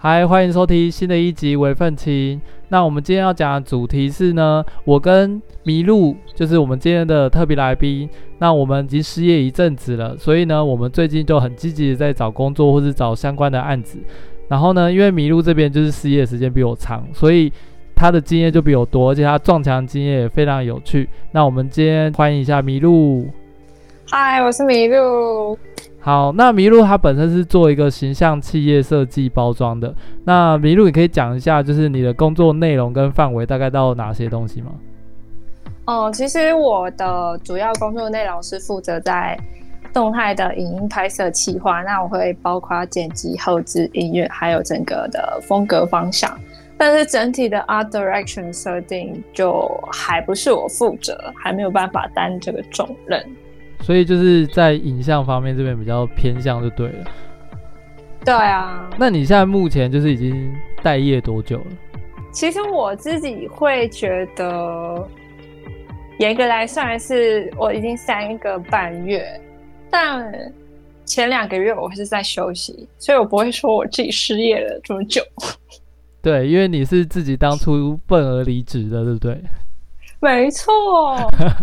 嗨，欢迎收听新的一集《微奋青》。那我们今天要讲的主题是呢，我跟麋鹿就是我们今天的特别来宾。那我们已经失业一阵子了，所以呢，我们最近就很积极的在找工作或是找相关的案子。然后呢，因为麋鹿这边就是失业的时间比我长，所以他的经验就比我多，而且他撞墙经验也非常有趣。那我们今天欢迎一下麋鹿。嗨，我是麋鹿。好，那麋鹿它本身是做一个形象企业设计包装的。那麋鹿，你可以讲一下，就是你的工作内容跟范围大概到哪些东西吗？哦，其实我的主要工作内容是负责在动态的影音拍摄企划，那我会包括剪辑、后置、音乐，还有整个的风格方向。但是整体的 art direction 设定就还不是我负责，还没有办法担这个重任。所以就是在影像方面这边比较偏向就对了。对啊。那你现在目前就是已经待业多久了？其实我自己会觉得，严格来算是我已经三个半月，但前两个月我是在休息，所以我不会说我自己失业了这么久。对，因为你是自己当初愤而离职的，对不对？没错，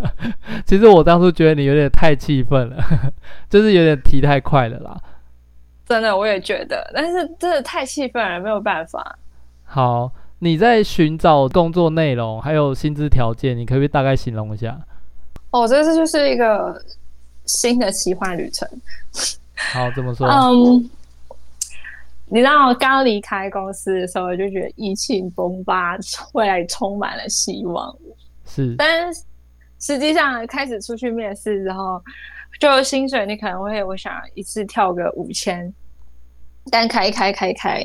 其实我当初觉得你有点太气愤了，就是有点提太快了啦。真的，我也觉得，但是真的太气愤了，没有办法。好，你在寻找工作内容还有薪资条件，你可不可以大概形容一下？哦，这次就是一个新的奇幻旅程。好，怎么说？嗯，你知道我刚离开公司的时候，就觉得意气风发，未来充满了希望。是，但实际上开始出去面试之后，就薪水你可能会，我想一次跳个五千，但开开开开，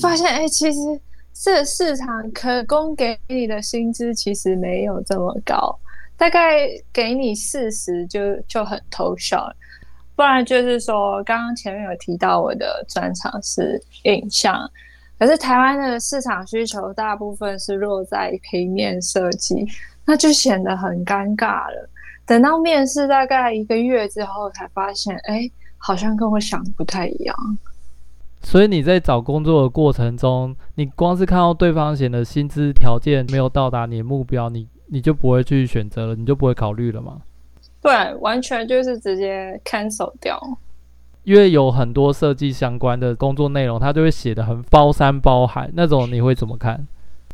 发现哎、欸，其实这市场可供给你的薪资其实没有这么高，大概给你四十就就很偷笑了。不然就是说，刚刚前面有提到我的专长是影像，可是台湾的市场需求大部分是落在平面设计。那就显得很尴尬了。等到面试大概一个月之后，才发现，哎，好像跟我想的不太一样。所以你在找工作的过程中，你光是看到对方写的薪资条件没有到达你的目标，你你就不会去选择了，你就不会考虑了吗？对，完全就是直接 cancel 掉。因为有很多设计相关的工作内容，他就会写的很包山包海，那种你会怎么看？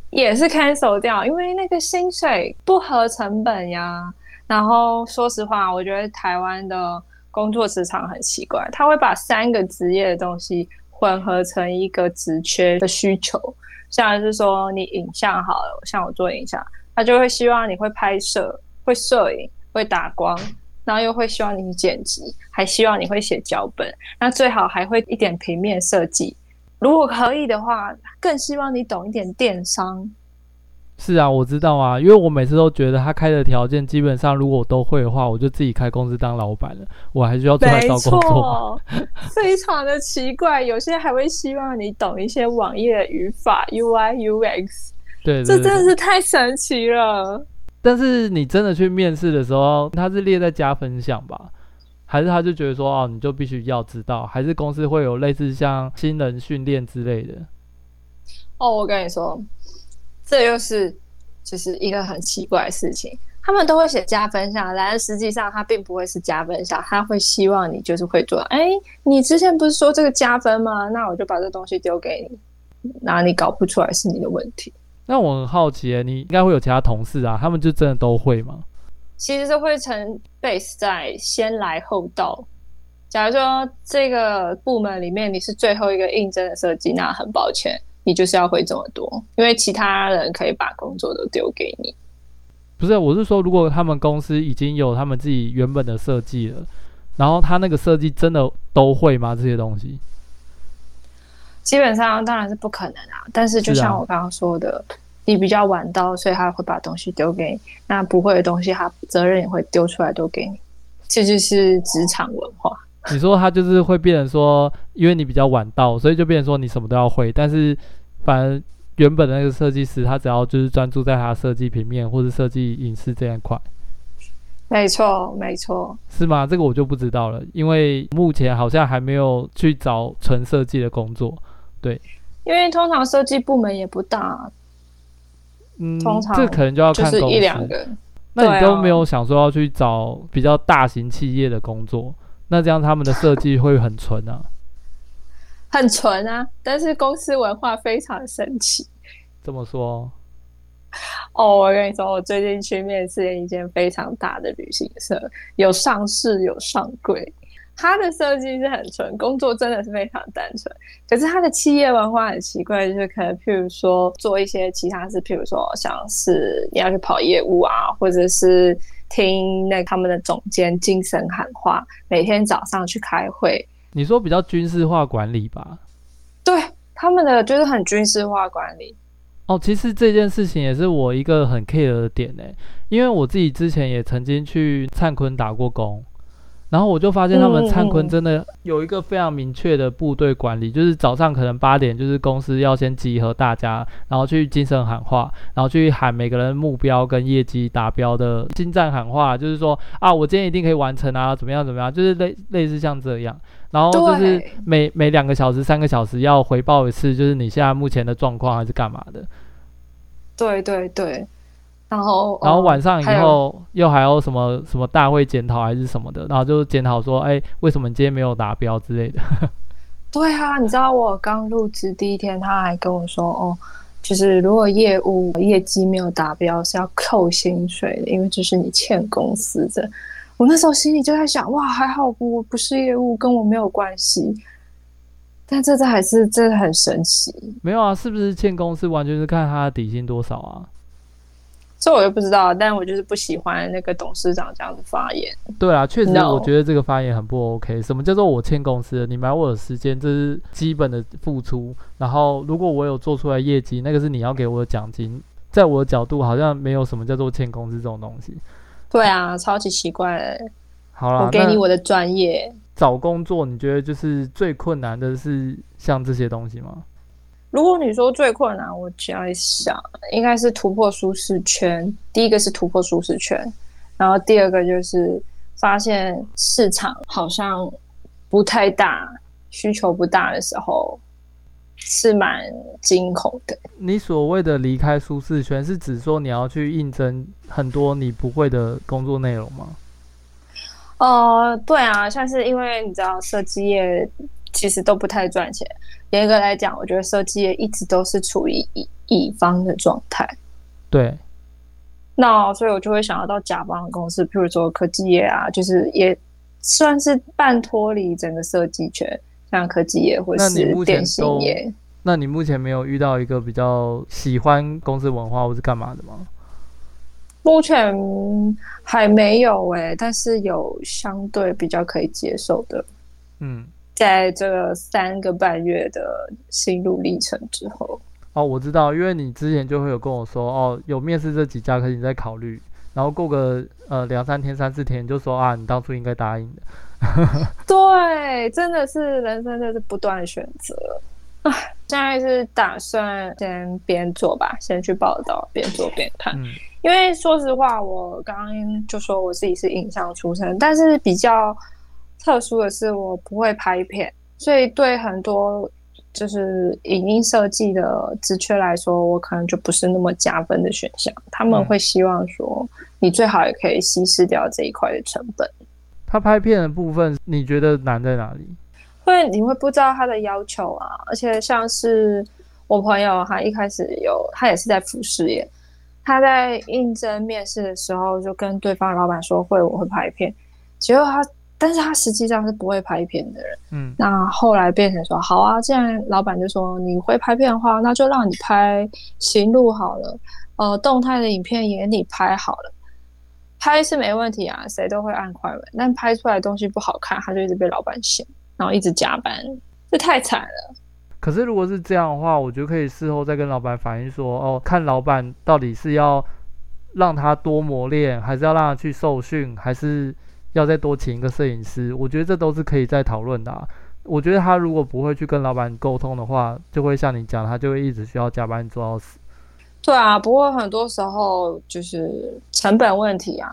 也是 cancel 掉，因为那个薪水不合成本呀。然后说实话，我觉得台湾的工作职场很奇怪，他会把三个职业的东西混合成一个职缺的需求。像是说你影像好了，像我做影像，他就会希望你会拍摄、会摄影、会打光，然后又会希望你剪辑，还希望你会写脚本，那最好还会一点平面设计。如果可以的话，更希望你懂一点电商。是啊，我知道啊，因为我每次都觉得他开的条件基本上，如果我都会的话，我就自己开公司当老板了。我还需要出来找工作。非常的奇怪，有些还会希望你懂一些网页的语法，UI、UX。对，对，对，这真的是太神奇了。但是你真的去面试的时候，他是列在加分项吧？还是他就觉得说，哦，你就必须要知道？还是公司会有类似像新人训练之类的？哦，我跟你说，这又是就是一个很奇怪的事情。他们都会写加分项，但实际上他并不会是加分项，他会希望你就是会做。哎，你之前不是说这个加分吗？那我就把这东西丢给你，哪里搞不出来是你的问题。那我很好奇，你应该会有其他同事啊，他们就真的都会吗？其实是会成 base 在先来后到。假如说这个部门里面你是最后一个应征的设计，那很抱歉，你就是要会这么多，因为其他人可以把工作都丢给你。不是，我是说，如果他们公司已经有他们自己原本的设计了，然后他那个设计真的都会吗？这些东西？基本上当然是不可能啊。但是就像我刚刚说的。你比较晚到，所以他会把东西丢给你。那不会的东西，他责任也会丢出来都给你。这就是职场文化。你说他就是会变成说，因为你比较晚到，所以就变成说你什么都要会，但是反而原本的那个设计师，他只要就是专注在他设计平面或者设计影视这一块。没错，没错，是吗？这个我就不知道了，因为目前好像还没有去找纯设计的工作。对，因为通常设计部门也不大，嗯，通常这可能就要看公司，一两个。那你都没有想说要去找比较大型企业的工作？那这样他们的设计会很纯啊？很纯啊，但是公司文化非常神奇。这么说？哦，我跟你说，我最近去面试一间非常大的旅行社，有上市有上柜。它的设计是很纯，工作真的是非常单纯。可是它的企业文化很奇怪，就是可能譬如说做一些其他事，譬如说像是你要去跑业务啊，或者是听那他们的总监精神喊话，每天早上去开会。你说比较军事化管理吧？对，他们的就是很军事化管理。哦，其实这件事情也是我一个很 care 的点呢，因为我自己之前也曾经去灿坤打过工，然后我就发现他们灿坤真的有一个非常明确的部队管理，就是早上可能八点就是公司要先集合大家，然后去精神喊话，然后去喊每个人目标跟业绩达标的精湛喊话，就是说啊，我今天一定可以完成啊，怎么样怎么样，就是类类似像这样。然后就是每每两个小时、三个小时要回报一次，就是你现在目前的状况还是干嘛的？对对对，然后然后晚上以后又还有什么什么大会检讨还是什么的，然后就检讨说，哎，为什么你今天没有达标之类的？对啊，你知道我刚入职第一天，他还跟我说，哦，就是如果业务业绩没有达标是要扣薪水的，因为这是你欠公司的。我那时候心里就在想，哇，还好我不是业务，跟我没有关系。但这这还是真的很神奇。没有啊，是不是欠公司完全是看他的底薪多少啊？这我就不知道，但我就是不喜欢那个董事长这样子发言。对啊，确实，我觉得这个发言很不 OK。什么叫做我欠公司的？你买我的时间，这是基本的付出。然后，如果我有做出来业绩，那个是你要给我的奖金。在我的角度，好像没有什么叫做欠公司这种东西。对啊，超级奇怪的。好了，我给你我的专业。找工作，你觉得就是最困难的是像这些东西吗？如果你说最困难，我只要一想，应该是突破舒适圈。第一个是突破舒适圈，然后第二个就是发现市场好像不太大，需求不大的时候。是蛮惊恐的。你所谓的离开舒适圈，是指说你要去应征很多你不会的工作内容吗？呃，对啊，像是因为你知道设计业其实都不太赚钱。严格来讲，我觉得设计业一直都是处于乙乙方的状态。对。那所以我就会想要到甲方的公司，譬如说科技业啊，就是也算是半脱离整个设计圈。像科技业或是电信业，那你目前没有遇到一个比较喜欢公司文化或是干嘛的吗？目前还没有哎、欸，但是有相对比较可以接受的。嗯，在这个三个半月的心路历程之后，哦，我知道，因为你之前就会有跟我说，哦，有面试这几家，可是你在考虑，然后过个呃两三天、三四天，就说啊，你当初应该答应的。对，真的是人生就是不断选择啊！现在是打算先边做吧，先去报道，边做边看。嗯、因为说实话，我刚刚就说我自己是影像出身，但是比较特殊的是，我不会拍片，所以对很多就是影音设计的职缺来说，我可能就不是那么加分的选项。他们会希望说，你最好也可以稀释掉这一块的成本。他拍片的部分，你觉得难在哪里？会你会不知道他的要求啊，而且像是我朋友，他一开始有，他也是在服饰业，他在应征面试的时候就跟对方老板说会我会拍片，结果他，但是他实际上是不会拍片的人，嗯，那后来变成说好啊，既然老板就说你会拍片的话，那就让你拍行路好了，呃，动态的影片也你拍好了。拍是没问题啊，谁都会按快门，但拍出来的东西不好看，他就一直被老板嫌，然后一直加班，这太惨了。可是如果是这样的话，我觉得可以事后再跟老板反映说，哦，看老板到底是要让他多磨练，还是要让他去受训，还是要再多请一个摄影师，我觉得这都是可以再讨论的啊。我觉得他如果不会去跟老板沟通的话，就会像你讲，他就会一直需要加班做到死。对啊，不过很多时候就是成本问题啊。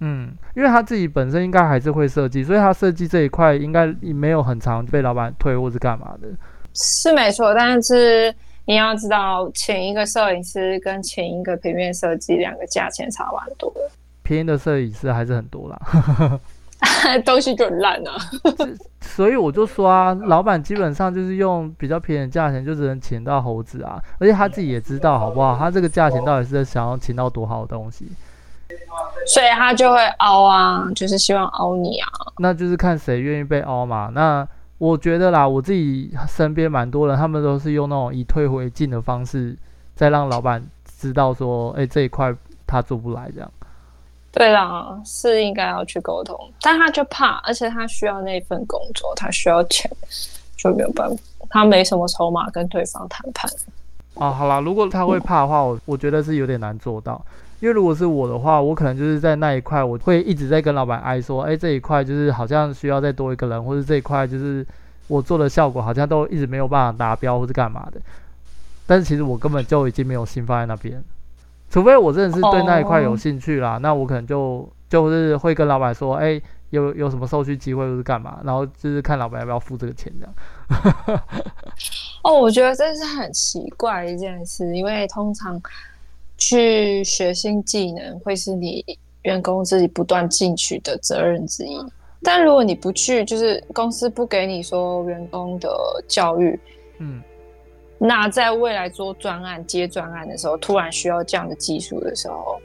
嗯，因为他自己本身应该还是会设计，所以他设计这一块应该没有很长被老板退或是干嘛的。是没错，但是你要知道，请一个摄影师跟请一个平面设计两个价钱差蛮多的。便宜的摄影师还是很多啦，东西就很烂啊。所以我就说啊，老板基本上就是用比较便宜的价钱就只能请到猴子啊，而且他自己也知道好不好？他这个价钱到底是想要请到多好的东西。所以他就会凹啊，就是希望凹你啊。那就是看谁愿意被凹嘛。那我觉得啦，我自己身边蛮多人，他们都是用那种以退回进的方式，再让老板知道说，哎、欸，这一块他做不来这样。对啦，是应该要去沟通，但他就怕，而且他需要那份工作，他需要钱，就没有办法，他没什么筹码跟对方谈判。哦，好啦，如果他会怕的话，我我觉得是有点难做到。因为如果是我的话，我可能就是在那一块，我会一直在跟老板哀说，哎，这一块就是好像需要再多一个人，或者这一块就是我做的效果好像都一直没有办法达标，或是干嘛的。但是其实我根本就已经没有心放在那边，除非我真的是对那一块有兴趣啦，那我可能就就是会跟老板说，哎，有有什么授权机会或是干嘛，然后就是看老板要不要付这个钱这样。哦，我觉得这是很奇怪的一件事，因为通常。去学新技能会是你员工自己不断进取的责任之一，但如果你不去，就是公司不给你说员工的教育，嗯，那在未来做专案接专案的时候，突然需要这样的技术的时候，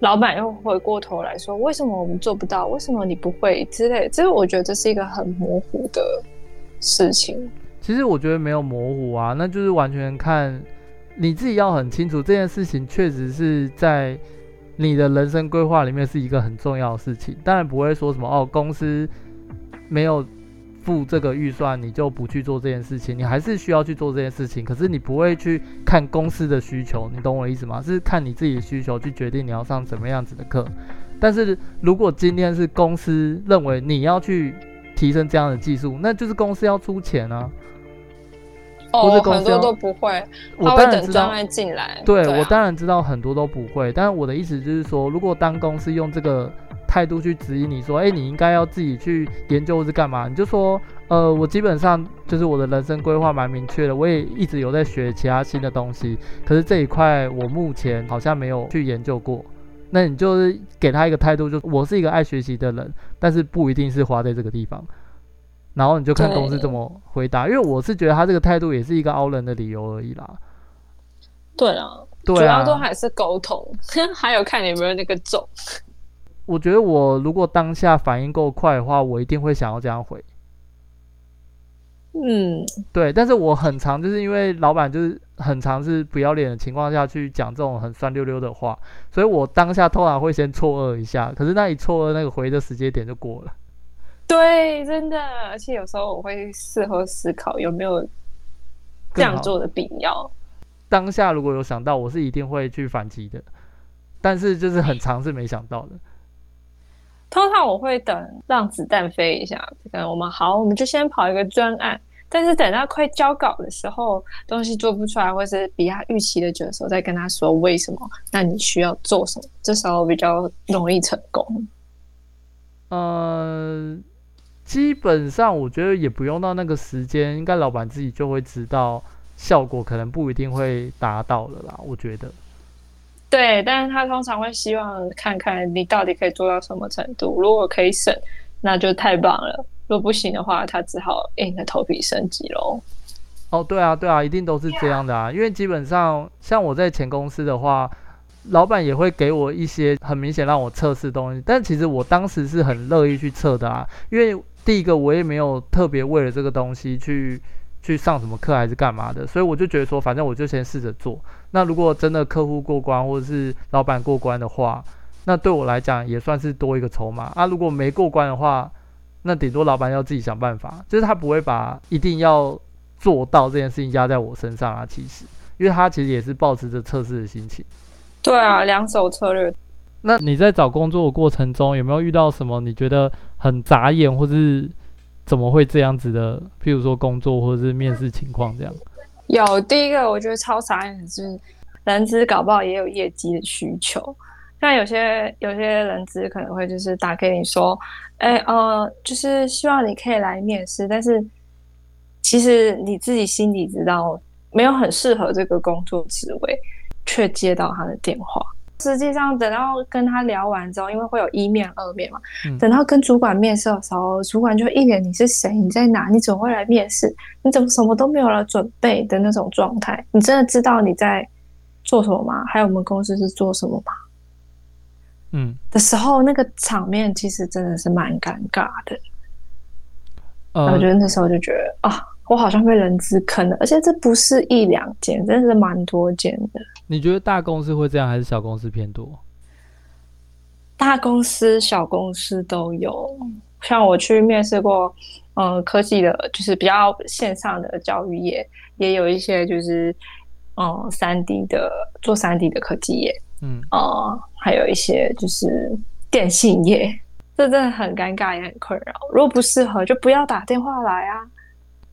老板又回过头来说，为什么我们做不到？为什么你不会之类的？这个我觉得这是一个很模糊的事情。其实我觉得没有模糊啊，那就是完全看。你自己要很清楚这件事情，确实是在你的人生规划里面是一个很重要的事情。当然不会说什么哦，公司没有付这个预算，你就不去做这件事情。你还是需要去做这件事情，可是你不会去看公司的需求，你懂我的意思吗？是看你自己的需求去决定你要上什么样子的课。但是如果今天是公司认为你要去提升这样的技术，那就是公司要出钱啊。哦，很多都不会，我当然知道进来。对，对、啊、我当然知道很多都不会，但是我的意思就是说，如果当公司用这个态度去指引你说，哎，你应该要自己去研究或是干嘛，你就说，呃，我基本上就是我的人生规划蛮明确的，我也一直有在学其他新的东西，可是这一块我目前好像没有去研究过。那你就是给他一个态度，就我是一个爱学习的人，但是不一定是花在这个地方。然后你就看公司怎么回答，因为我是觉得他这个态度也是一个凹人的理由而已啦。对啊，对啊，主要都还是沟通，还有看你有没有那个种。我觉得我如果当下反应够快的话，我一定会想要这样回。嗯，对，但是我很常就是因为老板就是很常是不要脸的情况下去讲这种很酸溜溜的话，所以我当下通常会先错愕一下，可是那一错愕那个回的时间点就过了。对，真的，而且有时候我会事后思考有没有这样做的必要。当下如果有想到，我是一定会去反击的，但是就是很常是没想到的。通常我会等让子弹飞一下，可能我们好，我们就先跑一个专案，但是等到快交稿的时候，东西做不出来，或是比他预期的久的时候，再跟他说为什么，那你需要做什么，这时候比较容易成功。嗯、基本上，我觉得也不用到那个时间，应该老板自己就会知道效果可能不一定会达到了啦。我觉得，对，但是他通常会希望看看你到底可以做到什么程度。如果可以省，那就太棒了；如果不行的话，他只好硬着头皮升级喽。哦，对啊，对啊，一定都是这样的啊。因为基本上，像我在前公司的话，老板也会给我一些很明显让我测试东西，但其实我当时是很乐意去测的啊，因为。第一个，我也没有特别为了这个东西去去上什么课还是干嘛的，所以我就觉得说，反正我就先试着做。那如果真的客户过关或者是老板过关的话，那对我来讲也算是多一个筹码啊。如果没过关的话，那顶多老板要自己想办法，就是他不会把一定要做到这件事情压在我身上啊。其实，因为他其实也是保持着测试的心情。对啊，两手策略。那你在找工作的过程中，有没有遇到什么你觉得很眨眼，或是怎么会这样子的？譬如说工作或者是面试情况这样。有第一个，我觉得超傻眼的是，人资搞不好也有业绩的需求。像有些有些人资可能会就是打给你说，哎、欸、呃，就是希望你可以来面试，但是其实你自己心里知道没有很适合这个工作职位，却接到他的电话。实际上，等到跟他聊完之后，因为会有一面、二面嘛。嗯、等到跟主管面试的时候，主管就一脸“你是谁？你在哪？你怎么会来面试？你怎么什么都没有了准备的那种状态？你真的知道你在做什么吗？还有我们公司是做什么吗？”嗯，的时候，那个场面其实真的是蛮尴尬的。呃，我觉得那时候就觉得啊。我好像被人资坑了，而且这不是一两间，真的是蛮多间的。你觉得大公司会这样，还是小公司偏多？大公司、小公司都有。像我去面试过，嗯、呃，科技的，就是比较线上的教育业，也有一些就是，嗯，三 D 的做三 D 的科技业，嗯，呃，还有一些就是电信业，这真的很尴尬，也很困扰。如果不适合，就不要打电话来啊。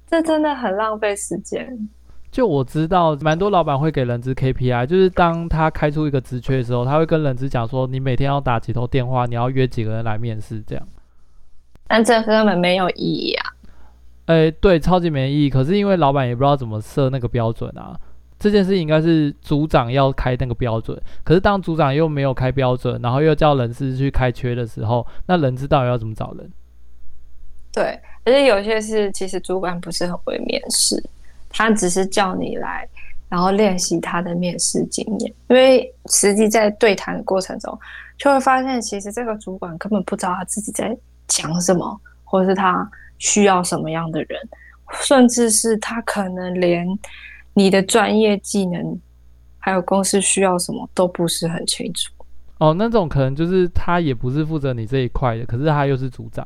这真的很浪费时间。就我知道，蛮多老板会给人资 KPI，就是当他开出一个职缺的时候，他会跟人资讲说，你每天要打几通电话，你要约几个人来面试，这样。但这根本没有意义啊。诶，对，超级没意义。可是因为老板也不知道怎么设那个标准啊，这件事情应该是组长要开那个标准。可是当组长又没有开标准，然后又叫人事去开缺的时候，那人资到底要怎么找人？对。而且有些是，其实主管不是很会面试，他只是叫你来，然后练习他的面试经验。因为实际在对谈的过程中，就会发现，其实这个主管根本不知道他自己在讲什么，或者是他需要什么样的人，甚至是他可能连你的专业技能，还有公司需要什么都不是很清楚。哦，那种可能就是他也不是负责你这一块的，可是他又是组长。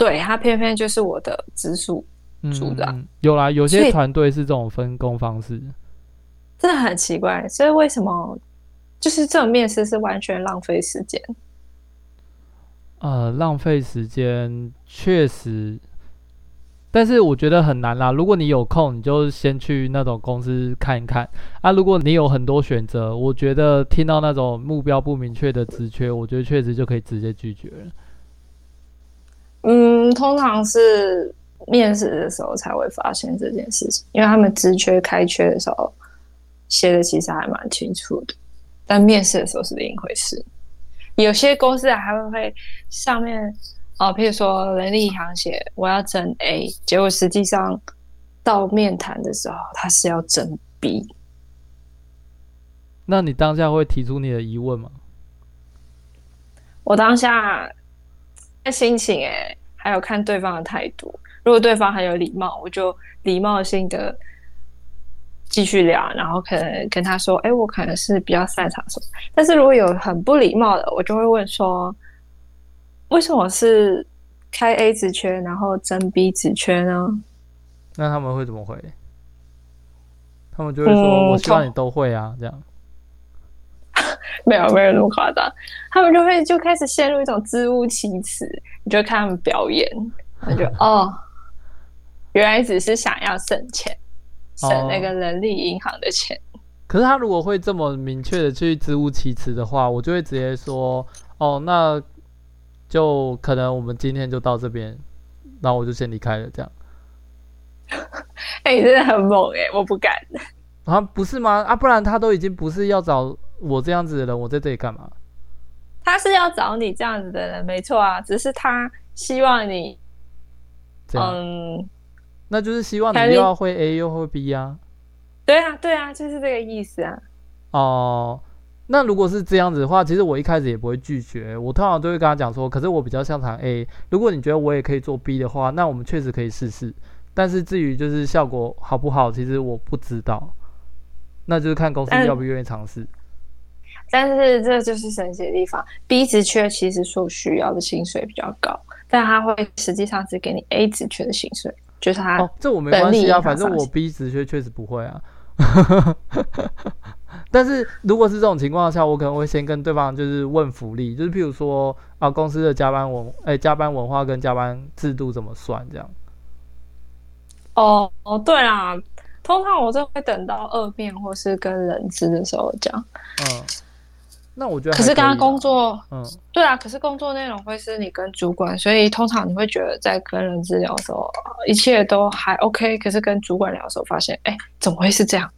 对，他偏偏就是我的直属组长。嗯，有啦，有些团队是这种分工方式，真的很奇怪。所以为什么就是这种面试是完全浪费时间？呃，浪费时间确实，但是我觉得很难啦。如果你有空，你就先去那种公司看一看啊。如果你有很多选择，我觉得听到那种目标不明确的职缺，我觉得确实就可以直接拒绝了。嗯，通常是面试的时候才会发现这件事情，因为他们职缺开缺的时候写的其实还蛮清楚的，但面试的时候是另一回事。有些公司还会会上面哦，譬如说人力银行写我要整 A，结果实际上到面谈的时候他是要整 B。那你当下会提出你的疑问吗？我当下。看心情哎、欸，还有看对方的态度。如果对方很有礼貌，我就礼貌性的继续聊，然后可能跟他说：“哎、欸，我可能是比较擅长什么。”但是如果有很不礼貌的，我就会问说：“为什么是开 A 职缺，然后争 B 职缺呢？”那他们会怎么回？他们就会说：“嗯、我希望你都会啊，这样。” 没有没有那么夸张，他们就会就开始陷入一种支吾其词，你就看他们表演，我就哦，原来只是想要省钱，省那个人力银行的钱。哦。可是他如果会这么明确的去支吾其词的话，我就会直接说哦，那就可能我们今天就到这边，然后我就先离开了，这样。哎、欸，你真的很猛哎、欸，我不敢。啊，不是吗？啊，不然他都已经不是要找。我这样子的人，我在这里干嘛？他是要找你这样子的人，没错啊，只是他希望你，嗯，那就是希望你又要会 A 又会 B 啊。对啊，对啊，就是这个意思啊。哦，那如果是这样子的话，其实我一开始也不会拒绝，我通常都会跟他讲说，可是我比较擅长 A，如果你觉得我也可以做 B 的话，那我们确实可以试试。但是至于就是效果好不好，其实我不知道，那就是看公司要不愿意尝试。但是这就是神奇的地方，B 职缺其实所需要的薪水比较高，但他会实际上只给你 A 职缺的薪水，就是他。哦，这我没关系啊，反正我 B 职缺确实不会啊。但是如果是这种情况下，我可能会先跟对方就是问福利，就是譬如说啊，公司的加班文，哎、欸，加班文化跟加班制度怎么算这样？哦哦，对啦，通常我就会等到二面或是跟人资的时候讲。嗯，那我觉得可，可是刚刚工作，嗯，对啊，可是工作内容会是你跟主管，所以通常你会觉得在跟人资聊的时候，一切都还 OK，可是跟主管聊的时候发现，哎，怎么会是这样？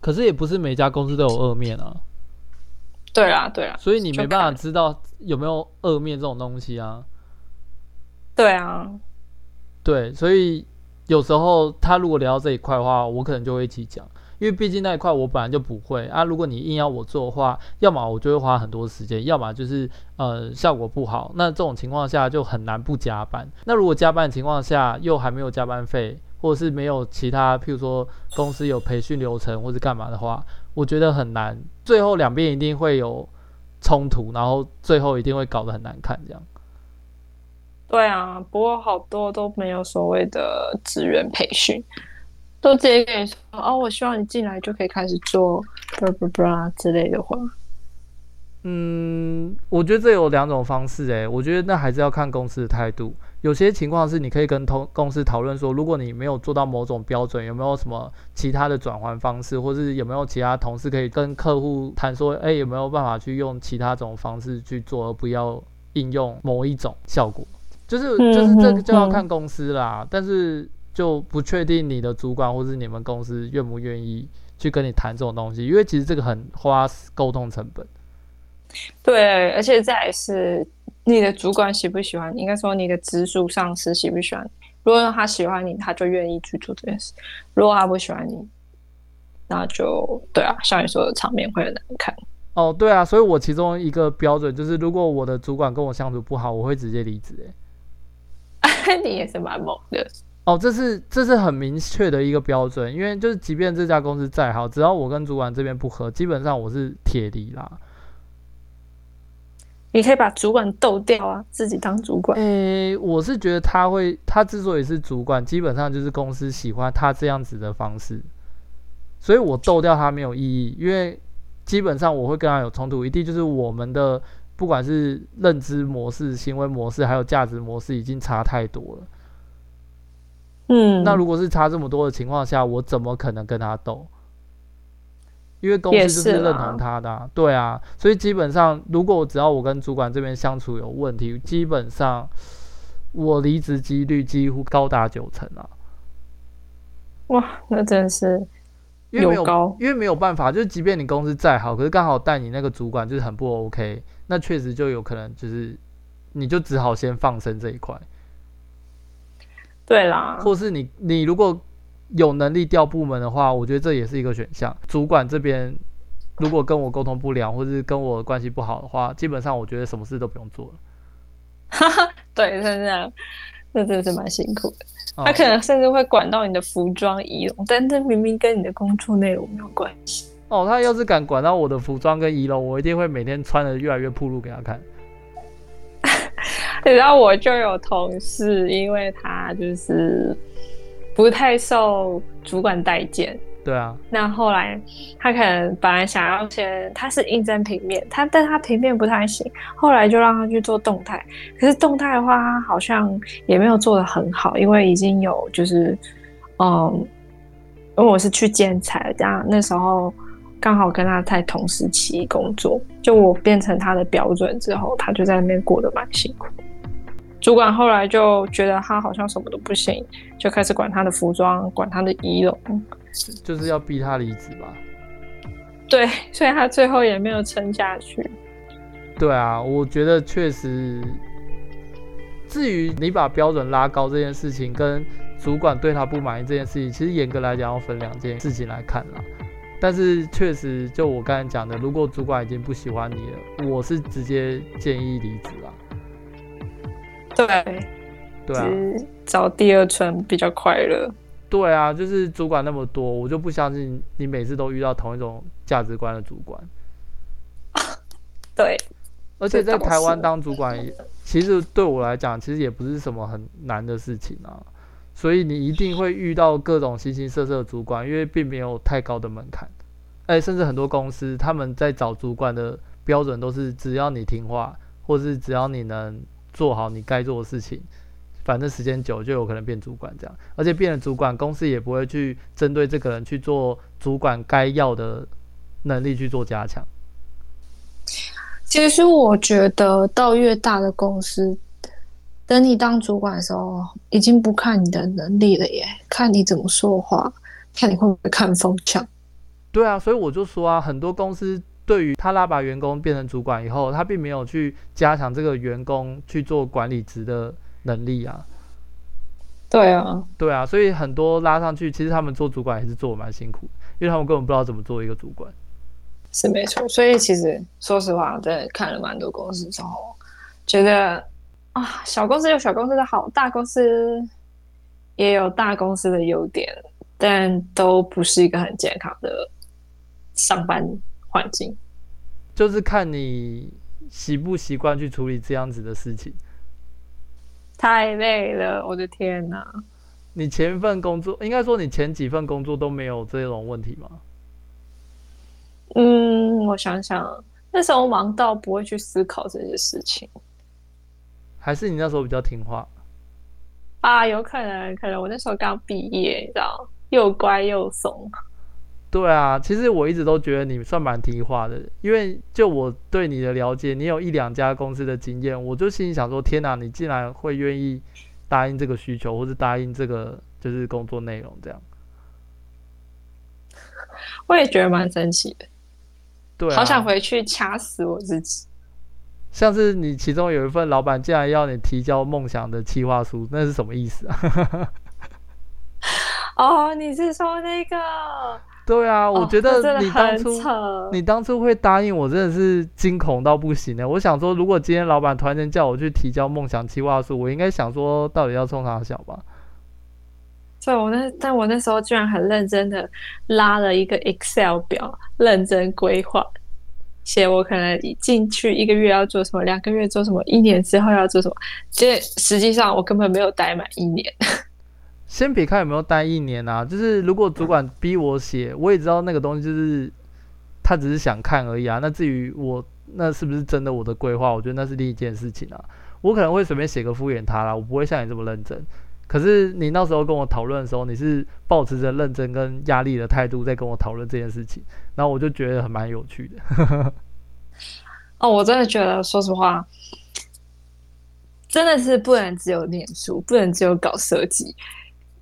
可是也不是每家公司都有二面啊。对啊，对啊，所以你没办法知道有没有二面这种东西啊。对啊，对，所以有时候他如果聊到这一块的话，我可能就会一起讲，因为毕竟那一块我本来就不会啊。如果你硬要我做的话，要么我就会花很多时间，要么就是呃效果不好。那这种情况下就很难不加班。那如果加班的情况下又还没有加班费，或者是没有其他，譬如说公司有培训流程或者干嘛的话，我觉得很难。最后两边一定会有冲突，然后最后一定会搞得很难看，这样。对啊，不过好多都没有所谓的职员培训，都直接跟你说：“哦，我希望你进来就可以开始做，不不不啊之类的话。”嗯，我觉得这有两种方式诶、欸，我觉得那还是要看公司的态度。有些情况是你可以跟同公司讨论说，如果你没有做到某种标准，有没有什么其他的转换方式，或是有没有其他同事可以跟客户谈说，哎，有没有办法去用其他种方式去做，而不要应用某一种效果。就是就是这个就要看公司啦，但是就不确定你的主管或是你们公司愿不愿意去跟你谈这种东西，因为其实这个很花沟通成本。对，而且再来是。你的主管喜不喜欢你？应该说你的直属上司喜不喜欢？如果他喜欢你，他就愿意去做这件事；如果他不喜欢你，那就对啊，像你说的场面会很难看。哦，对啊，所以我其中一个标准就是，如果我的主管跟我相处不好，我会直接离职。哎，你也是蛮猛的。哦，这是这是很明确的一个标准，因为就是即便这家公司再好，只要我跟主管这边不合，基本上我是铁离啦。你可以把主管斗掉啊，自己当主管。诶、欸，我是觉得他会，他之所以是主管，基本上就是公司喜欢他这样子的方式，所以我斗掉他没有意义，因为基本上我会跟他有冲突，一定就是我们的不管是认知模式、行为模式，还有价值模式已经差太多了。嗯，那如果是差这么多的情况下，我怎么可能跟他斗？因为公司就是认同他的、啊，对啊，所以基本上，如果只要我跟主管这边相处有问题，基本上我离职几率几乎高达九成啊！哇，那真是因为没有，因为没有办法，就是即便你公司再好，可是刚好带你那个主管就是很不 OK，那确实就有可能就是你就只好先放生这一块。对啦，或是你你如果。有能力调部门的话，我觉得这也是一个选项。主管这边如果跟我沟通不良，或是跟我关系不好的话，基本上我觉得什么事都不用做了。哈哈，对，是这样，那真的是蛮辛苦的。哦。他可能甚至会管到你的服装仪容，但这明明跟你的工作内容没有关系。哦，他要是敢管到我的服装跟仪容，我一定会每天穿的越来越暴露给他看。然后我就有同事，因为他就是。不太受主管待见，对啊。那后来他可能本来想要先，他是应征平面，他但他平面不太行，后来就让他去做动态。可是动态的话，他好像也没有做的很好，因为已经有就是，嗯，因为我是去兼采，这样那时候刚好跟他在同时期工作，就我变成他的标准之后，他就在那边过得蛮辛苦。主管后来就觉得他好像什么都不行，就开始管他的服装，管他的仪容，就是要逼他离职吧。对，所以他最后也没有撑下去。对啊，我觉得确实。至于你把标准拉高这件事情，跟主管对他不满意这件事情，其实严格来讲要分两件事情来看啦。但是确实，就我刚才讲的，如果主管已经不喜欢你了，我是直接建议离职啦。对，对啊，找第二春比较快乐。对啊，就是主管那么多，我就不相信你每次都遇到同一种价值观的主管。对，而且在台湾当主管，其实对我来讲，其实也不是什么很难的事情啊。所以你一定会遇到各种形形色色的主管，因为并没有太高的门槛。哎，甚至很多公司他们在找主管的标准都是只要你听话，或是只要你能做好你该做的事情，反正时间久就有可能变主管这样。而且变了主管，公司也不会去针对这个人去做主管该要的能力去做加强。其实我觉得到越大的公司。等你当主管的时候，已经不看你的能力了耶，看你怎么说话，看你会不会看风向。对啊，所以我就说啊，很多公司对于他拉把员工变成主管以后，他并没有去加强这个员工去做管理职的能力啊。对啊，对啊，所以很多拉上去，其实他们做主管也是做的蛮辛苦，因为他们根本不知道怎么做一个主管。是没错，所以其实说实话，在看了蛮多公司之后，觉得。啊，小公司有小公司的好，大公司也有大公司的优点，但都不是一个很健康的上班环境。就是看你习不习惯去处理这样子的事情。太累了，我的天哪！你前一份工作，应该说你前几份工作都没有这种问题吗？嗯，我想想，那时候忙到不会去思考这些事情。还是你那时候比较听话啊？有可能，可能我那时候刚毕业，你知道，又乖又怂。对啊，其实我一直都觉得你算蛮听话的，因为就我对你的了解，你有一两家公司的经验，我就心里想说：天哪，你竟然会愿意答应这个需求，或是答应这个就是工作内容这样。我也觉得蛮神奇的，对啊，好想回去掐死我自己。像是你其中有一份老板竟然要你提交梦想的企划书，那是什么意思啊？哦，你是说那个？对啊，我觉得你当初、哦、你当初会答应我，真的是惊恐到不行的。我想说，如果今天老板突然间叫我去提交梦想计划书，我应该想说，到底要冲啥小吧？对，我那但我那时候居然很认真的拉了一个 Excel 表，认真规划。写我可能一进去一个月要做什么，两个月做什么，一年之后要做什么。这实际上我根本没有待满一年。先别看有没有待一年啊，就是如果主管逼我写，我也知道那个东西就是他只是想看而已啊。那至于我那是不是真的我的规划，我觉得那是另一件事情啊。我可能会随便写个敷衍他啦，我不会像你这么认真。可是你那时候跟我讨论的时候，你是抱持着认真跟压力的态度在跟我讨论这件事情，然后我就觉得很蛮有趣的。哦，我真的觉得，说实话，真的是不能只有念书，不能只有搞设计，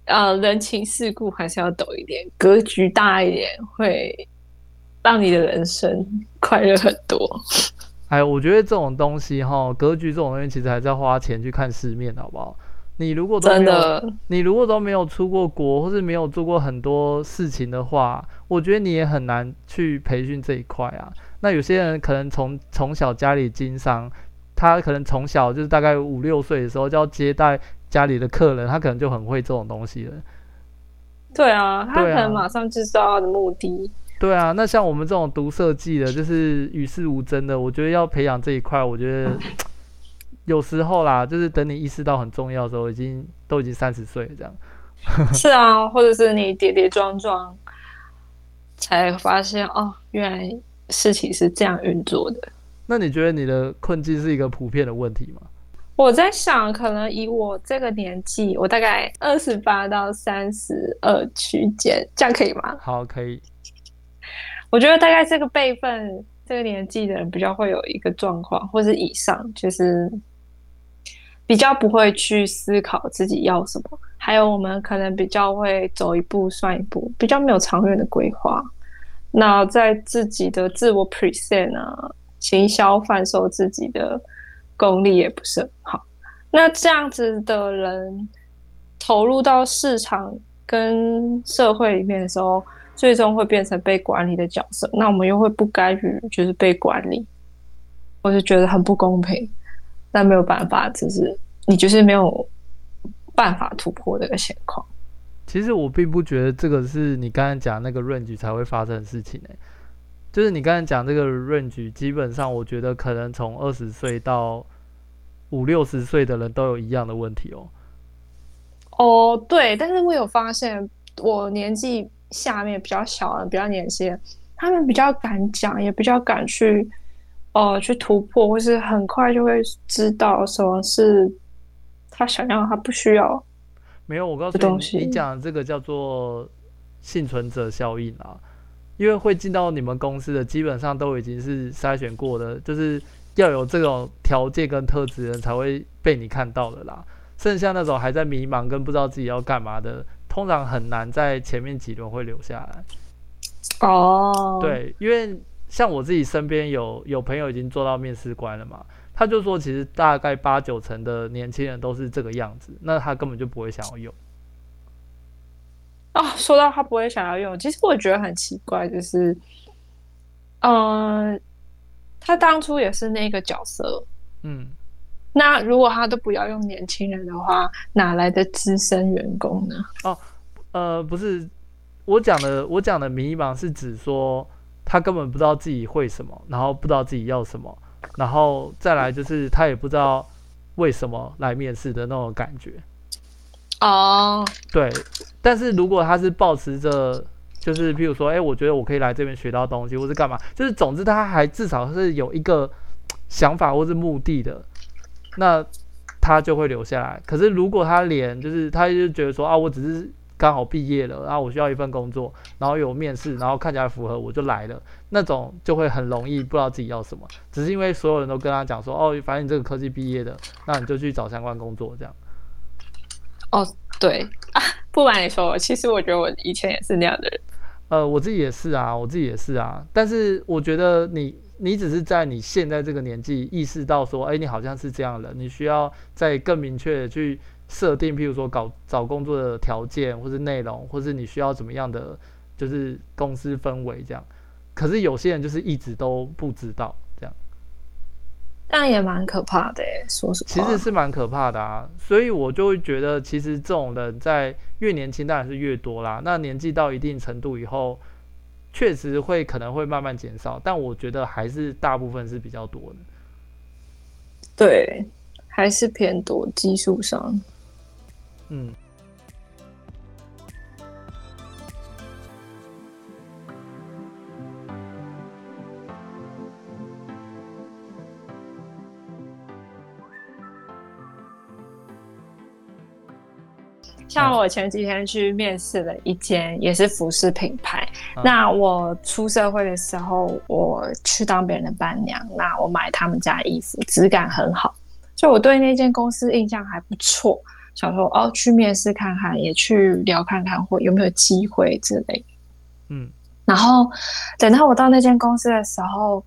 呃，人情世故还是要懂一点，格局大一点，会让你的人生快乐很多。哎，我觉得这种东西哈，格局这种东西，其实还是要花钱去看世面，好不好？你如果都没有，真的，你如果都没有出过国，或是没有做过很多事情的话，我觉得你也很难去培训这一块啊。那有些人可能从从小家里经商，他可能从小就是大概五六岁的时候就要接待家里的客人，他可能就很会这种东西了。对啊，他可能马上就知道他的目的。对啊，那像我们这种读设计的，就是与世无争的，我觉得要培养这一块，我觉得。有时候啦，就是等你意识到很重要的时候，已经都已经三十岁了这样。是啊，或者是你跌跌撞撞，才发现哦，原来事情是这样运作的。那你觉得你的困境是一个普遍的问题吗？我在想，可能以我这个年纪，我大概二十八到三十二区间，这样可以吗？好，可以。我觉得大概这个辈分、这个年纪的人比较会有一个状况，或是以上，就是。比较不会去思考自己要什么，还有我们可能比较会走一步算一步，比较没有长远的规划。那在自己的自我 present 啊，行销贩售自己的功力也不是很好。那这样子的人投入到市场跟社会里面的时候，最终会变成被管理的角色。那我们又会不甘于就是被管理，我就觉得很不公平。但没有办法，就是你就是没有办法突破这个现况。其实我并不觉得这个是你刚才讲那个 range 才会发生的事情呢、欸。就是你刚才讲这个 range，基本上我觉得可能从二十岁到五六十岁的人都有一样的问题哦。哦，对，但是我有发现，我年纪下面比较小的、比较年轻，他们比较敢讲，也比较敢去，哦、呃，去突破，或是很快就会知道什么是他想要，他不需要。没有，我告诉你，你讲的这个叫做幸存者效应啊，因为会进到你们公司的，基本上都已经是筛选过的，就是要有这种条件跟特质的人才会被你看到的啦。剩下那种还在迷茫跟不知道自己要干嘛的，通常很难在前面几轮会留下来。哦，对，因为像我自己身边有有朋友已经做到面试官了嘛，他就说其实大概八九成的年轻人都是这个样子，那他根本就不会想要用。啊、哦，说到他不会想要用，其实我觉得很奇怪，就是，嗯、呃，他当初也是那个角色，嗯。那如果他都不要用年轻人的话，哪来的资深员工呢？哦，呃，不是，我讲的，我讲的迷茫是指说他根本不知道自己会什么，然后不知道自己要什么，然后再来就是他也不知道为什么来面试的那种感觉。哦，对，但是如果他是保持着，就是譬如说，哎，我觉得我可以来这边学到东西，或是干嘛，就是总之他还至少是有一个想法或是目的的。那他就会留下来。可是如果他连就是他就觉得说啊，我只是刚好毕业了，然后我需要一份工作，然后有面试，然后看起来符合，我就来了。那种就会很容易不知道自己要什么，只是因为所有人都跟他讲说哦，反正你这个科技毕业的，那你就去找相关工作这样。哦，对啊，不瞒你说，其实我觉得我以前也是那样的人。呃，我自己也是啊，我自己也是啊。但是我觉得你。你只是在你现在这个年纪意识到说，哎，你好像是这样的，你需要再更明确的去设定，譬如说搞找工作的条件，或是内容，或是你需要怎么样的，就是公司氛围这样。可是有些人就是一直都不知道这样，那也蛮可怕的，说实话，其实是蛮可怕的啊。所以我就会觉得，其实这种人在越年轻当然是越多啦。那年纪到一定程度以后。确实会可能会慢慢减少，但我觉得还是大部分是比较多的。对，还是偏多，技术上。嗯。像我前几天去面试了一间也是服饰品牌。嗯、那我出社会的时候，我去当别人的伴娘。那我买他们家衣服，质感很好，所以我对那间公司印象还不错。想说哦，去面试看看，也去聊看看，或有没有机会之类。嗯。然后等到我到那间公司的时候，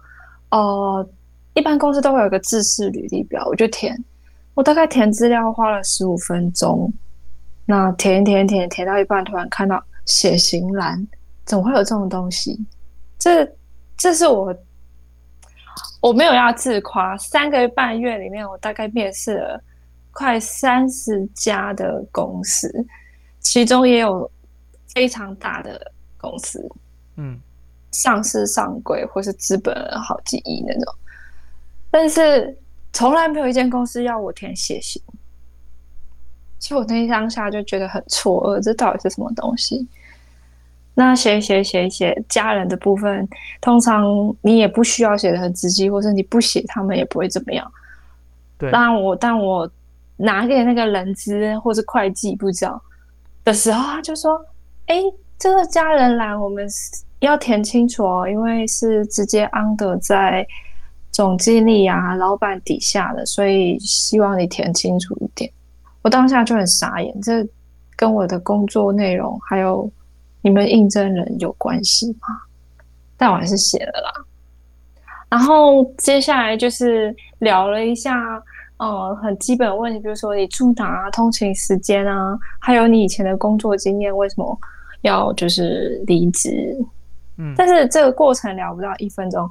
呃，一般公司都会有个自式履历表，我就填。我大概填资料花了十五分钟。那填填填填到一半，突然看到血型栏，怎么会有这种东西？这这是我我没有要自夸，三个半月里面，我大概面试了快三十家的公司，其中也有非常大的公司，嗯，上市上柜或是资本好几亿那种，但是从来没有一间公司要我填血型。其实我那一当下就觉得很错愕，这到底是什么东西？那写写写写家人的部分，通常你也不需要写的很直接，或是你不写，他们也不会怎么样。对。但我但我拿给那个人资或是会计部长的时候，他就说：“哎，这个家人栏我们要填清楚哦，因为是直接 under 在总经理啊、老板底下的，所以希望你填清楚一点。”我当下就很傻眼，这跟我的工作内容还有你们应征人有关系吗？但我还是写了啦。然后接下来就是聊了一下，呃，很基本的问题，比如说你住哪啊，通勤时间啊，还有你以前的工作经验，为什么要就是离职？嗯，但是这个过程聊不到一分钟，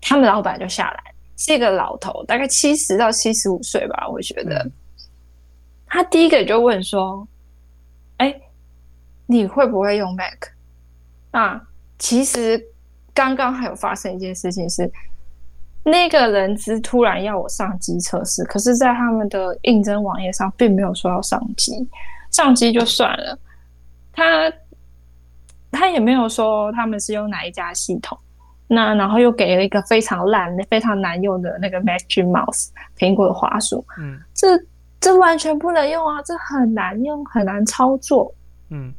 他们老板就下来，是一个老头，大概七十到七十五岁吧，我觉得。嗯他第一个就问说：“哎，你会不会用 Mac？” 啊，其实刚刚还有发生一件事情是，那个人资突然要我上机测试，可是，在他们的应征网页上并没有说要上机，上机就算了，他他也没有说他们是用哪一家系统。那然后又给了一个非常烂、非常难用的那个 Magic Mouse 苹果的滑鼠，嗯，这这完全不能用啊，这很难用，很难操作。嗯，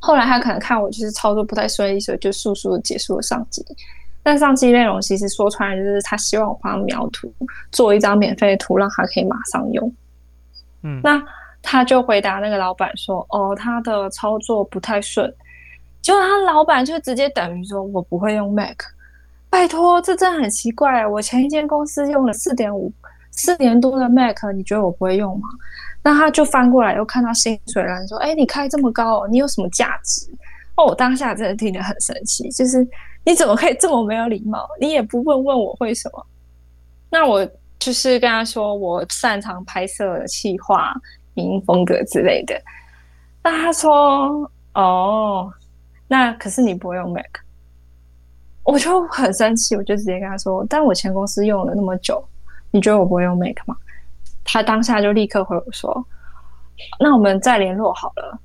后来他可能看我就是操作不太顺利，所以就速速的结束了上机。但上期内容其实说出来就是他希望我帮他描图，做一张免费的图，让他可以马上用。嗯，那他就回答那个老板说：“哦，他的操作不太顺。”结果他老板就直接等于说：“我不会用 Mac。”拜托，这真的很奇怪。我前一间公司用了四点五四年多的 Mac，你觉得我不会用吗？那他就翻过来又看到薪水了，说：“哎，你开这么高哦，你有什么价值？”哦，我当下真的听得很生气，就是你怎么可以这么没有礼貌？你也不问问我会什么？那我就是跟他说，我擅长拍摄、企划、影音风格之类的。那他说：“哦，那可是你不会用 Mac。”我就很生气，我就直接跟他说：“但我前公司用了那么久，你觉得我不会用 Mac 吗？”他当下就立刻回我说：“那我们再联络好了，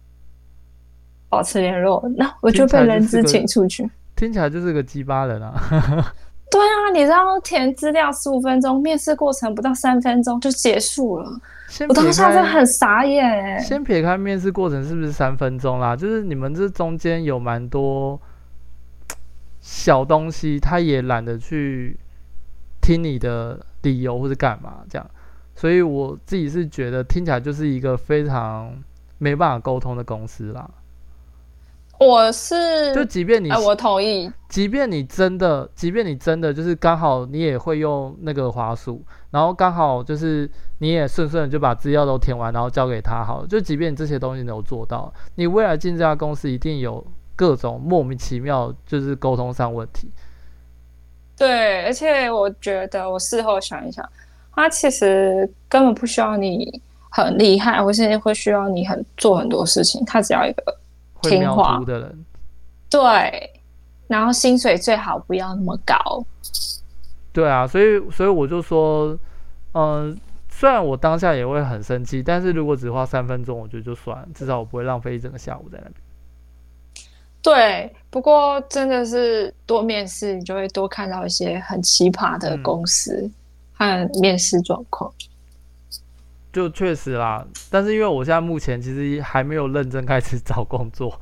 保持联络。”那我就被人资请出去。听起来就是个鸡巴人啊！对啊，你知道填资料十五分钟，面试过程不到三分钟就结束了。我当下真的很傻眼。先撇开面试过程是不是三分钟啦？就是你们这中间有蛮多。小东西，他也懒得去听你的理由或者干嘛这样，所以我自己是觉得听起来就是一个非常没办法沟通的公司啦。我是就即便你，哎，我同意，即便你真的，即便你真的就是刚好你也会用那个滑鼠，然后刚好就是你也顺顺的就把资料都填完，然后交给他好了。就即便你这些东西有做到，你未来进这家公司一定有。各种莫名其妙，就是沟通上问题。对，而且我觉得，我事后想一想，他其实根本不需要你很厉害，或是会需要你很做很多事情。他只要一个听话的人。对，然后薪水最好不要那么高。对啊，所以所以我就说，嗯、呃，虽然我当下也会很生气，但是如果只花三分钟，我觉得就算，至少我不会浪费一整个下午在那边。对，不过真的是多面试，你就会多看到一些很奇葩的公司和面试状况。嗯，就确实啦，但是因为我现在目前其实还没有认真开始 找工作，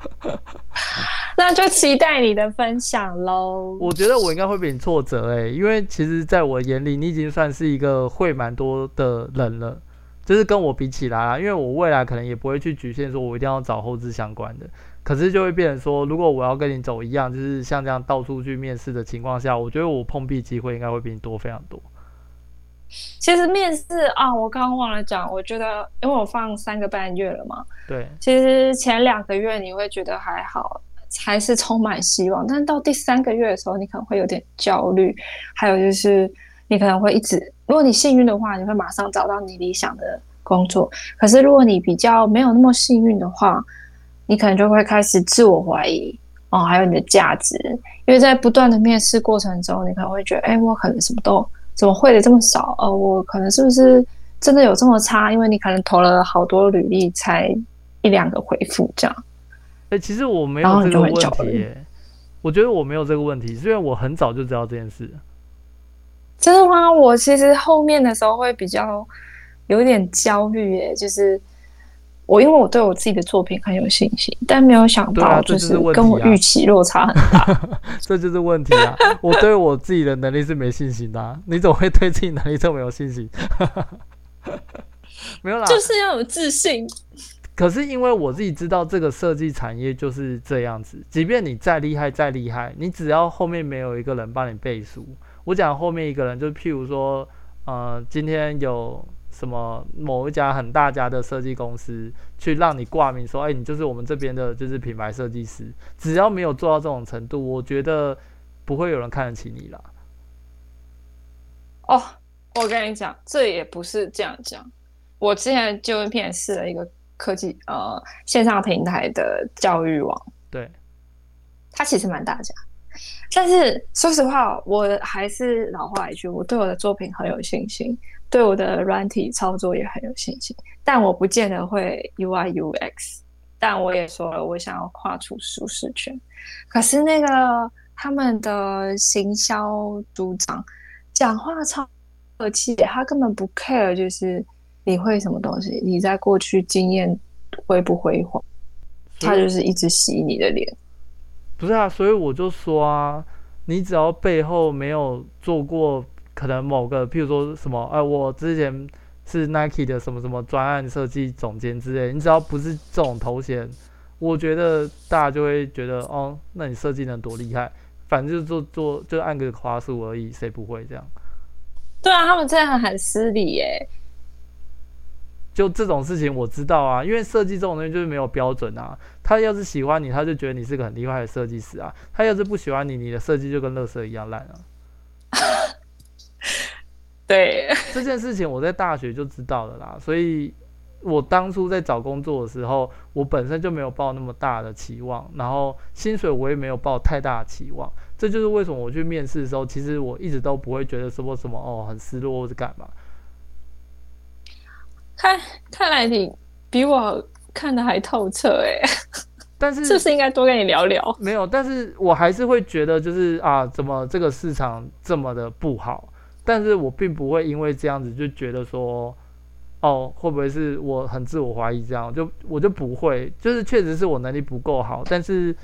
那就期待你的分享喽。我觉得我应该会比你挫折哎，因为其实在我眼里，你已经算是一个会蛮多的人了，就是跟我比起来啊，因为我未来可能也不会去局限说我一定要找后置相关的。可是就会变成说，如果我要跟你走一样，就是像这样到处去面试的情况下，我觉得我碰壁机会应该会比你多非常多。其实面试啊，我刚刚忘了讲，我觉得因为我放三个半月了嘛，对，其实前两个月你会觉得还好，还是充满希望，但是到第三个月的时候，你可能会有点焦虑，还有就是你可能会一直，如果你幸运的话，你会马上找到你理想的工作，可是如果你比较没有那么幸运的话，你可能就会开始自我怀疑哦，还有你的价值，因为在不断的面试过程中，你可能会觉得，哎，我可能什么都怎么会的这么少？呃，我可能是不是真的有这么差？因为你可能投了好多履历，才一两个回复这样。哎，其实我没有这个问题，我觉得我没有这个问题，是因为我很早就知道这件事。真的吗？我其实后面的时候会比较有点焦虑，耶，就是。我因为我对我自己的作品很有信心，但没有想到就是跟我预期落差很大，这就是问题啊！我对我自己的能力是没信心的啊，你怎么会对自己能力这么有信心？没有啦，就是要有自信。可是因为我自己知道这个设计产业就是这样子，即便你再厉害再厉害，你只要后面没有一个人帮你背书。我讲后面一个人，就譬如说，呃，今天有。什么某一家很大家的设计公司去让你挂名说，哎，你就是我们这边的，就是品牌设计师。只要没有做到这种程度，我觉得不会有人看得起你啦。哦，我跟你讲，这也不是这样讲。我之前就面试了一个科技呃线上平台的教育网，对，它其实蛮大家，但是说实话，我还是老话一句，我对我的作品很有信心。对我的软体操作也很有信心，但我不见得会 UI UX，但我也说了，我想要跨出舒适圈。可是那个他们的行销组长讲话超客气，他根本不 care，就是你会什么东西，你在过去经验辉不辉煌，他就是一直洗你的脸。不是啊，所以我就说啊，你只要背后没有做过，可能某个，譬如说什么，哎、我之前是 Nike 的什么什么专案设计总监之类，你只要不是这种头衔，我觉得大家就会觉得，哦，那你设计能多厉害？反正就做做，就按个花束而已，谁不会这样？对啊，他们这样很失礼耶。就这种事情我知道啊，因为设计这种东西就是没有标准啊。他要是喜欢你，他就觉得你是个很厉害的设计师啊。他要是不喜欢你，你的设计就跟垃圾一样烂啊。对，这件事情我在大学就知道了啦。所以我当初在找工作的时候，我本身就没有抱那么大的期望，然后薪水我也没有抱太大的期望。这就是为什么我去面试的时候，其实我一直都不会觉得什么什么哦很失落或者干嘛。看，看来你比我看的还透彻哎，但是 是不是应该多跟你聊聊？没有，但是我还是会觉得就是啊，怎么这个市场这么的不好？但是我并不会因为这样子就觉得说，哦，会不会是我很自我怀疑这样？就我就不会，就是确实是我能力不够好，但是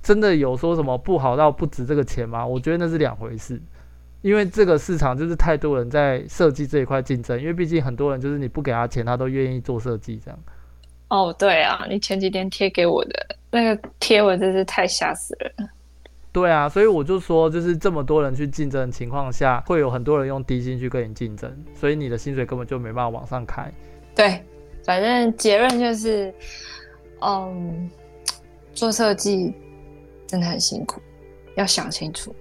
真的有说什么不好到不值这个钱吗？我觉得那是两回事。因为这个市场就是太多人在设计这一块竞争，因为毕竟很多人就是你不给他钱，他都愿意做设计这样。哦，对啊，你前几天贴给我的那个贴文真是太吓死人了。对啊，所以我就说，就是这么多人去竞争的情况下，会有很多人用低薪去跟你竞争，所以你的薪水根本就没办法往上开。对，反正结论就是，嗯，做设计真的很辛苦，要想清楚。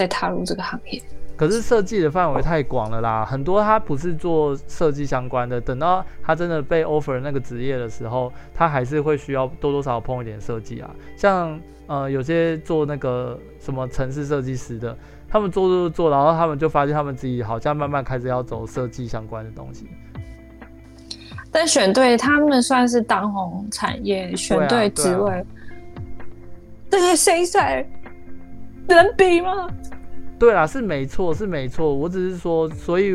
再踏入这个行业，可是设计的范围太广了啦，很多他不是做设计相关的，等到他真的被 offer 那个职业的时候，他还是会需要多多少少碰一点设计啊。像呃有些做那个什么城市设计师的，他们做做做，然后他们就发现他们自己好像慢慢开始要走设计相关的东西。但选对他们算是当红产业，选对职位，这些谁在？能比吗？对啦，是没错，是没错。我只是说，所以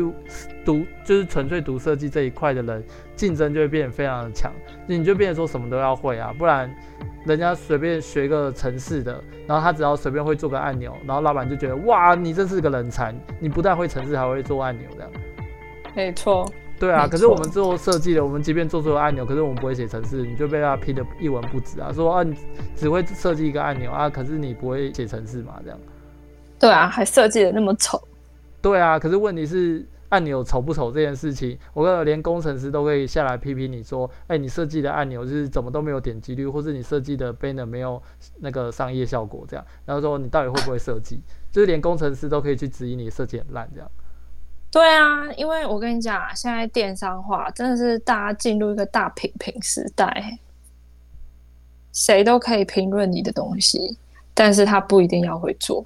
读就是纯粹读设计这一块的人，竞争就会变得非常的强。你就变得说什么都要会啊，不然人家随便学个城市的，然后他只要随便会做个按钮，然后老板就觉得哇，你真是个人才，你不但会城市，还会做按钮这样。没错。对啊，可是我们做设计的，我们即便做出了按钮，可是我们不会写程式，你就被他批得一文不值啊！说啊，你只会设计一个按钮啊，可是你不会写程式嘛？这样。对啊，还设计的那么丑。对啊，可是问题是按钮丑不丑这件事情，我跟连工程师都可以下来批评你说，哎，你设计的按钮就是怎么都没有点击率，或是你设计的 banner 没有那个商业效果这样，然后说你到底会不会设计？就是连工程师都可以去质疑你设计很烂这样。对啊，因为我跟你讲，现在电商化真的是大家进入一个大评评时代，谁都可以评论你的东西，但是他不一定要会做。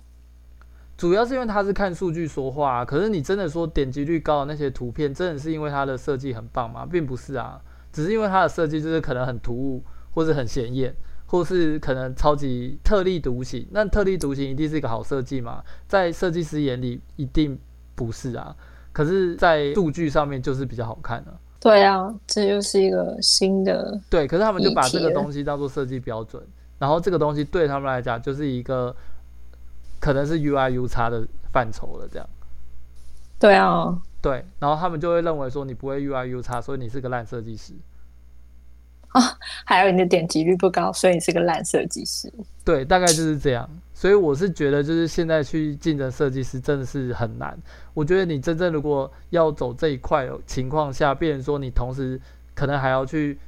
主要是因为他是看数据说话，可是你真的说点击率高的那些图片，真的是因为它的设计很棒吗？并不是啊，只是因为它的设计就是可能很突兀，或是很显眼，或是可能超级特立独行。那特立独行一定是一个好设计吗？在设计师眼里，一定不是啊。可是，在数据上面就是比较好看的。对啊，这就是一个新的。对，可是他们就把这个东西当做设计标准，然后这个东西对他们来讲就是一个可能是 UI U 差的范畴了，这样。对啊。对，然后他们就会认为说你不会 UI U 差所以你是个烂设计师。啊，还有你的点击率不高，所以你是个烂设计师。对，大概就是这样。所以我是觉得，就是现在去竞争设计师真的是很难。我觉得你真正如果要走这一块情况下，变成说你同时可能还要去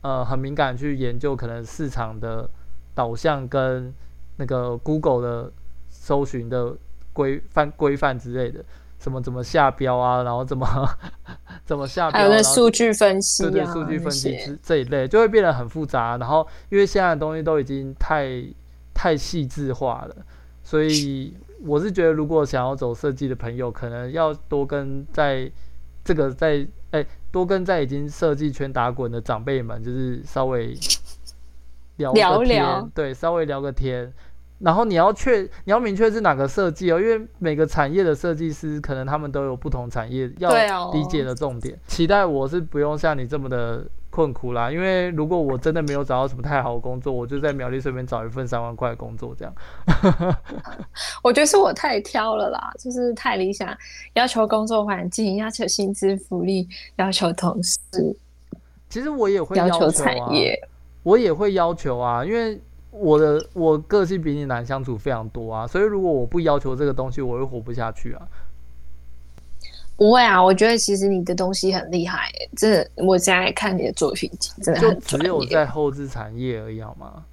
呃很敏感去研究可能市场的导向跟那个 Google 的搜寻的规范规范之类的。什么怎么下标啊，然后怎么 怎么下标，还有那数据分析、啊，对对，数据分析这这一类就会变得很复杂。然后因为现在的东西都已经太太细致化了，所以我是觉得，如果想要走设计的朋友，可能要多跟在这个在哎、欸，多跟在已经设计圈打滚的长辈们，就是稍微聊聊对，稍微聊个天。然后你要确，你要明确是哪个设计哦，因为每个产业的设计师可能他们都有不同产业要理解的重点。哦、期待我是不用像你这么的困苦啦，因为如果我真的没有找到什么太好的工作，我就在苗栗随便找一份三万块的工作这样。我觉得是我太挑了啦，就是太理想，要求工作环境，要求薪资福利，要求同事。其实我也会要求、啊、要求产业，我也会要求啊，因为。我的我个性比你难相处非常多啊，所以如果我不要求这个东西，我会活不下去啊。不会啊，我觉得其实你的东西很厉害，这我现在看你的作品真的很就只有在后置产业而已，好吗？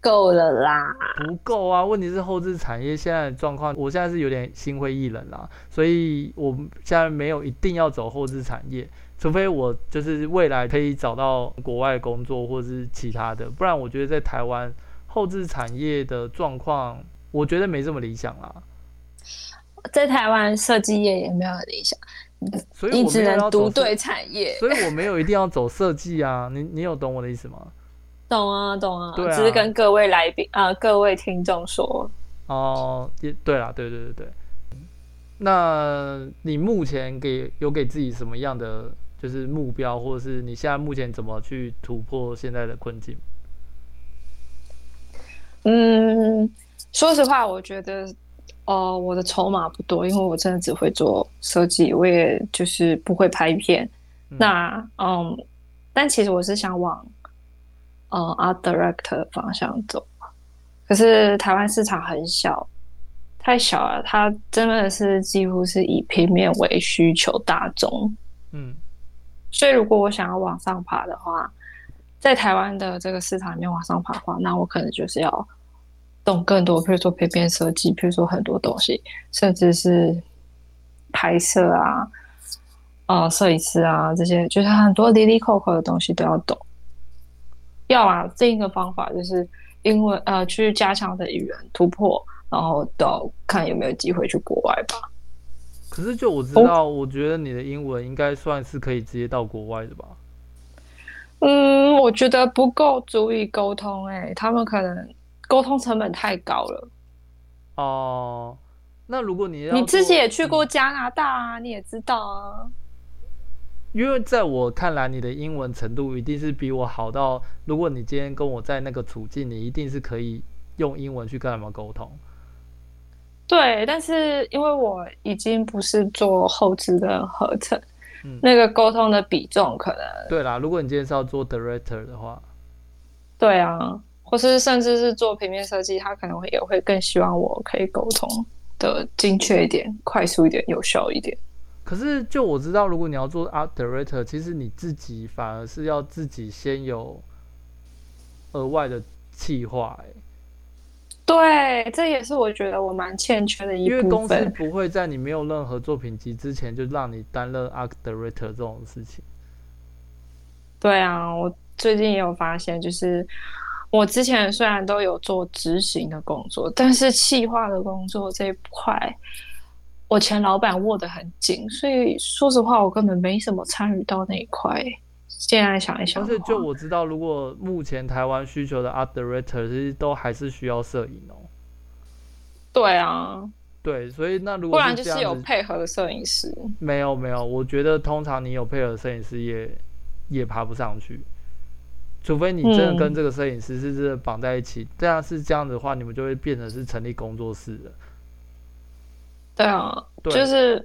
够了啦，不够啊！问题是后置产业现在的状况，我现在是有点心灰意冷啦，所以我现在没有一定要走后置产业。除非我就是未来可以找到国外工作或者是其他的，不然我觉得在台湾后置产业的状况，我觉得没这么理想啦。在台湾设计业也没有很理想，所以你只能独对产业。所以我没有一定要走设计啊，你你有懂我的意思吗？懂啊，懂啊，对啊，只是跟各位来宾啊、呃，各位听众说。哦，也对啦，对对对对。那你目前给有给自己什么样的？就是目标，或者是你现在目前怎么去突破现在的困境？嗯，说实话，我觉得，哦、呃，我的筹码不多，因为我真的只会做设计，我也就是不会拍片。嗯那，嗯，但其实我是想往，呃，art director 的方向走。可是台湾市场很小，太小了，它真的是几乎是以平面为需求大众。嗯。所以，如果我想要往上爬的话，在台湾的这个市场里面往上爬的话，那我可能就是要懂更多，比如说平面设计，比如说很多东西，甚至是拍摄啊、呃，摄影师啊这些，就是很多哩哩扣扣的东西都要懂。要啊，另一个方法就是因为，呃，去加强的语言突破，然后到看有没有机会去国外吧。可是，就我知道，我觉得你的英文应该算是可以直接到国外的吧？嗯，我觉得不够足以沟通，哎，他们可能沟通成本太高了。哦，那如果你要你自己也去过加拿大啊，嗯，你也知道啊。因为在我看来，你的英文程度一定是比我好到，如果你今天跟我在那个处境，你一定是可以用英文去跟他们沟通。对，但是因为我已经不是做后置的合成，嗯，那个沟通的比重可能对啦。如果你今天是要做 director 的话，对啊，或是甚至是做平面设计，他可能会也会更希望我可以沟通的精确一点、快速一点、有效一点。可是就我知道，如果你要做 art director，其实你自己反而是要自己先有额外的计划，欸，对，这也是我觉得我蛮欠缺的一部分。因为公司不会在你没有任何作品集之前就让你担任 art director 这种事情。对啊，我最近也有发现，就是我之前虽然都有做执行的工作，但是企划的工作这一块，我前老板握得很紧，所以说实话，我根本没什么参与到那一块。现在想一想，但是就我知道，如果目前台湾需求的 art director 其实都还是需要摄影哦。对啊，对，所以那如果不然就是有配合的摄影师。没有没有，我觉得通常你有配合摄影师也也爬不上去，除非你真的跟这个摄影师是真的绑在一起。这、嗯、样是这样的话，你们就会变成是成立工作室的。对啊，对，就是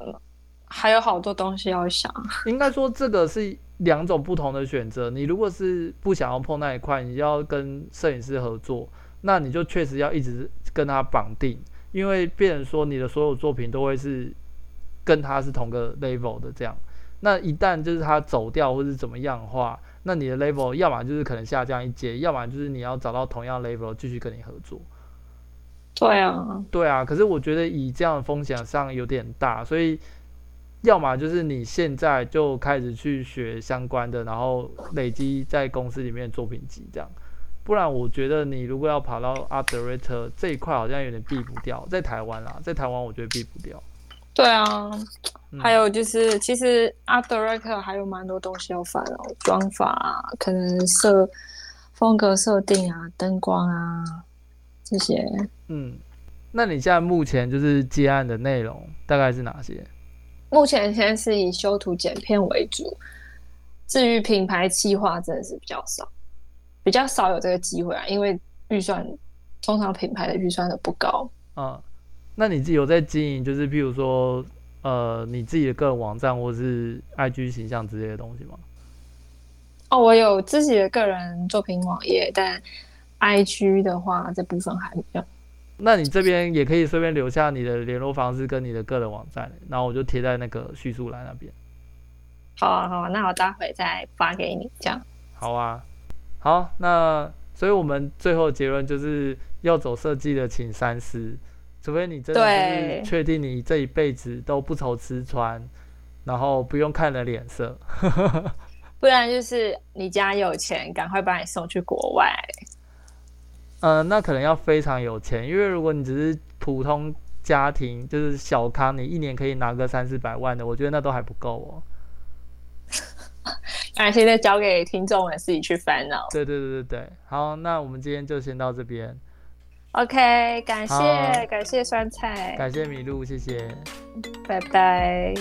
还有好多东西要想。应该说这个是。两种不同的选择，你如果是不想要碰那一块，你要跟摄影师合作，那你就确实要一直跟他绑定，因为变成说你的所有作品都会是跟他是同个 level 的这样。那一旦就是他走掉或是怎么样的话，那你的 level 要么就是可能下降一阶，要么就是你要找到同样 level 继续跟你合作。对啊，对啊。可是我觉得以这样的风险上有点大，所以。要么就是你现在就开始去学相关的，然后累积在公司里面的作品集这样，不然我觉得你如果要跑到 art director 这一块，好像有点避不掉，在台湾啦，在台湾我觉得避不掉。对啊，嗯、还有就是，其实 Art Director 还有蛮多东西要翻哦，妆法啊，可能设风格设定啊，灯光啊这些。嗯，那你现在目前就是接案的内容大概是哪些？目前先是以修图剪片为主，至于品牌企划真的是比较少，比较少有这个机会啊，因为预算通常品牌的预算都不高啊。那你自己有在经营，就是譬如说，呃，你自己的个人网站或是 IG 形象之类的东西吗？哦，我有自己的个人作品网页，但 IG 的话这部分还没有。那你这边也可以顺便留下你的联络方式跟你的个人网站，然后我就贴在那个叙述栏那边。好啊，好啊，那我待会再发给你，这样。好啊，好，那所以我们最后结论就是要走设计的，请三思。除非你真的是确定你这一辈子都不愁吃穿，然后不用看人脸色，不然就是你家有钱，赶快把你送去国外。嗯、呃，那可能要非常有钱，因为如果你只是普通家庭，就是小康，你一年可以拿个三四百万的，我觉得那都还不够哦。那现在交给听众们自己去烦恼。对对对对对，好，那我们今天就先到这边。OK，感谢感谢酸菜，感谢麋鹿，谢谢，拜拜。